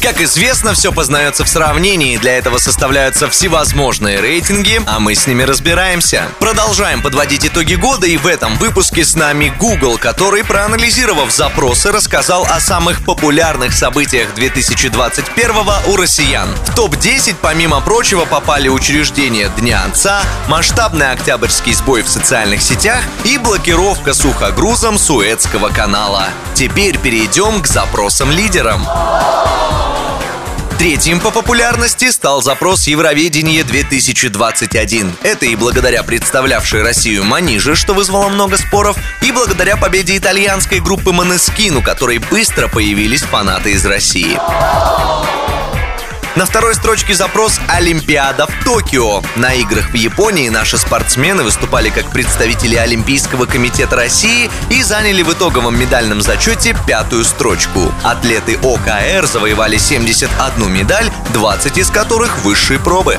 Как известно, все познается в сравнении. Для этого составляются всевозможные рейтинги, а мы с ними разбираемся. Продолжаем подводить итоги года, и в этом выпуске с нами Google, который, проанализировав запросы, рассказал о самых популярных событиях 2021 у россиян. В топ-10, помимо прочего, попали учреждения Дня Отца, масштабный октябрьский сбой в социальных сетях и блокировка сухогрузом Суэцкого канала. Теперь перейдем к запросам лидерам. Третьим по популярности стал запрос Евроведение 2021. Это и благодаря представлявшей Россию Манижи, что вызвало много споров, и благодаря победе итальянской группы Манескин, у которой быстро появились фанаты из России. На второй строчке запрос «Олимпиада в Токио». На играх в Японии наши спортсмены выступали как представители Олимпийского комитета России и заняли в итоговом медальном зачете пятую строчку. Атлеты ОКР завоевали 71 медаль, 20 из которых высшие пробы.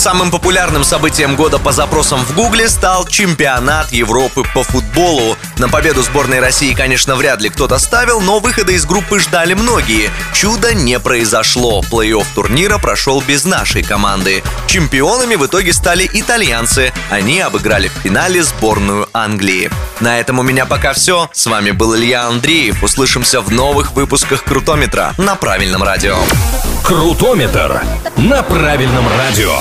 Самым популярным событием года по запросам в Гугле стал чемпионат Европы по футболу. На победу сборной России, конечно, вряд ли кто-то ставил, но выхода из группы ждали многие. Чудо не произошло. Плей-офф турнира прошел без нашей команды. Чемпионами в итоге стали итальянцы. Они обыграли в финале сборную Англии. На этом у меня пока все. С вами был Илья Андреев. Услышимся в новых выпусках Крутометра на правильном радио. Крутометр на правильном радио.